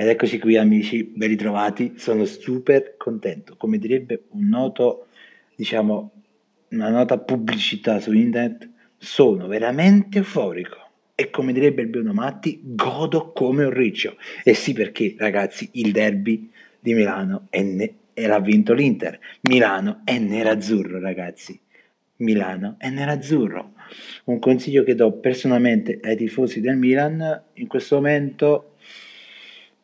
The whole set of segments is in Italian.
Ed eccoci qui amici, ben ritrovati, sono super contento. Come direbbe un noto, diciamo, una nota pubblicità su internet, sono veramente euforico. E come direbbe il Bruno Matti, godo come un riccio. E sì perché ragazzi, il derby di Milano è ne- l'ha vinto l'Inter. Milano è nerazzurro ragazzi. Milano è nerazzurro. Un consiglio che do personalmente ai tifosi del Milan in questo momento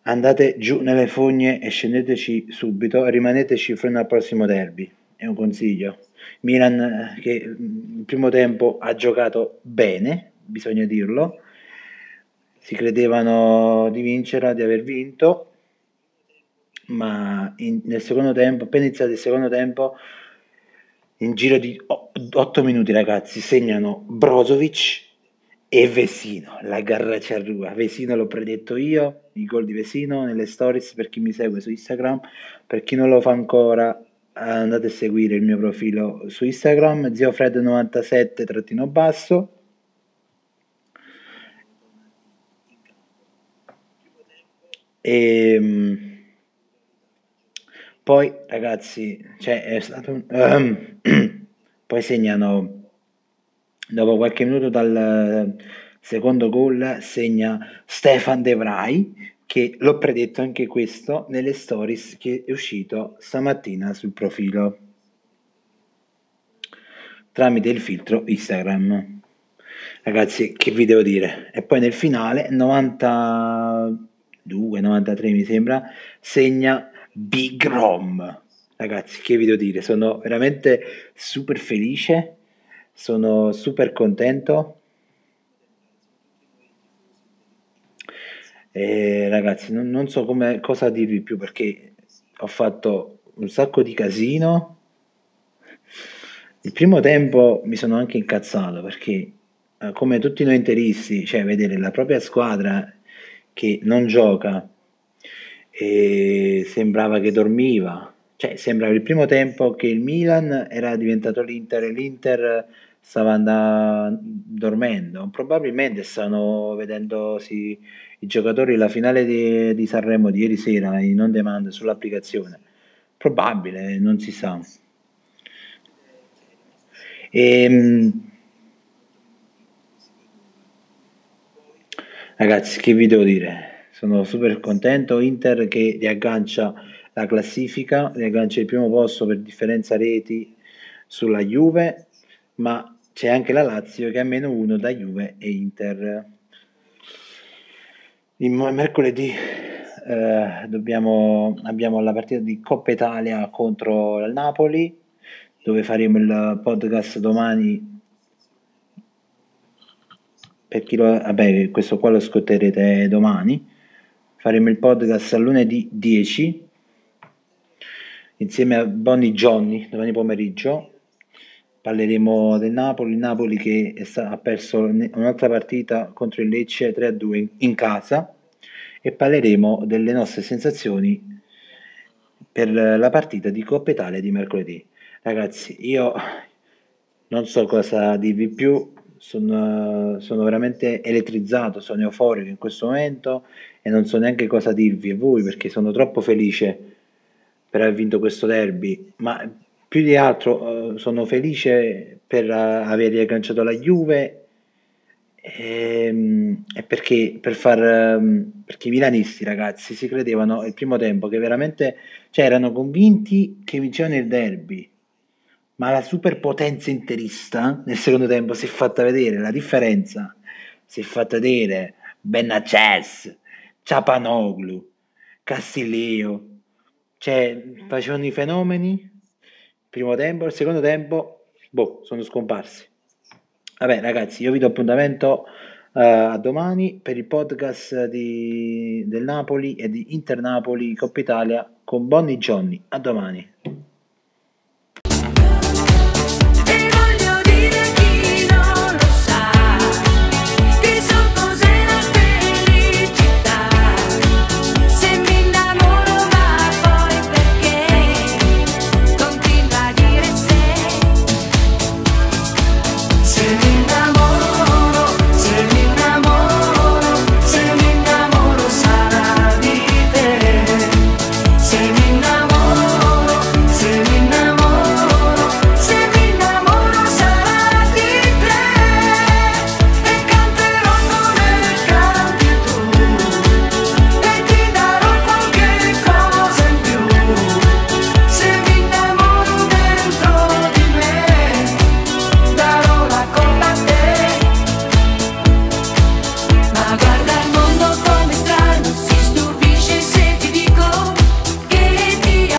Andate giù nelle fogne e scendeteci subito, rimaneteci fino al prossimo derby, è un consiglio. Milan eh, che mm, il primo tempo ha giocato bene, bisogna dirlo, si credevano di vincere, di aver vinto, ma in, nel secondo tempo, appena iniziato il secondo tempo, in giro di 8 minuti ragazzi, segnano Brozovic e Vesino, la garra ciarrua. Vesino l'ho predetto io, i gol di Vesino nelle stories per chi mi segue su Instagram. Per chi non lo fa ancora, andate a seguire il mio profilo su Instagram, ziofred97-basso. E ehm, poi ragazzi, cioè è stato um, poi segnano Dopo qualche minuto dal secondo gol segna Stefan De Vrij, che l'ho predetto anche questo nelle stories che è uscito stamattina sul profilo tramite il filtro Instagram. Ragazzi, che vi devo dire? E poi nel finale, 92, 93 mi sembra, segna Big Rom. Ragazzi, che vi devo dire? Sono veramente super felice sono super contento. E ragazzi, non, non so come, cosa dirvi più perché ho fatto un sacco di casino. Il primo tempo mi sono anche incazzato perché, eh, come tutti noi interisti, cioè vedere la propria squadra che non gioca sembrava che dormiva, cioè sembrava il primo tempo che il Milan era diventato l'Inter e l'Inter stava andando dormendo. Probabilmente stanno vedendosi i giocatori la finale di, di Sanremo di ieri sera in on demand sull'applicazione. Probabile, non si sa. E, ehm, ragazzi, che vi devo dire? Sono super contento. Inter che riaggancia la classifica, riaggancia il primo posto per differenza reti sulla Juve, ma c'è anche la Lazio che ha meno 1 da Juve e Inter. Il mercoledì eh, dobbiamo, abbiamo la partita di Coppa Italia contro il Napoli, dove faremo il podcast domani. Per chi lo, vabbè, questo qua lo ascolterete domani. Faremo il podcast a lunedì 10 insieme a Bonnie Johnny domani pomeriggio parleremo del Napoli, Napoli che sta, ha perso un'altra partita contro il Lecce 3-2 in, in casa e parleremo delle nostre sensazioni per la partita di Coppa Italia di mercoledì. Ragazzi, io non so cosa dirvi più, sono, sono, veramente elettrizzato, sono euforico in questo momento e non so neanche cosa dirvi a voi perché sono troppo felice per aver vinto questo derby, ma più di altro eh, sono felice per uh, aver riagganciato la Juve ehm, e perché per far um, perché i milanisti ragazzi si credevano il primo tempo che veramente cioè erano convinti che vincevano il derby ma la superpotenza interista nel secondo tempo si è fatta vedere la differenza si è fatta vedere. Benaces Ciapanoglu Castileo cioè facevano i fenomeni primo tempo, il secondo tempo, boh, sono scomparsi. Vabbè ragazzi, io vi do appuntamento uh, a domani per il podcast di, del Napoli e di Inter Napoli Coppa Italia con Bonnie Johnny. A domani.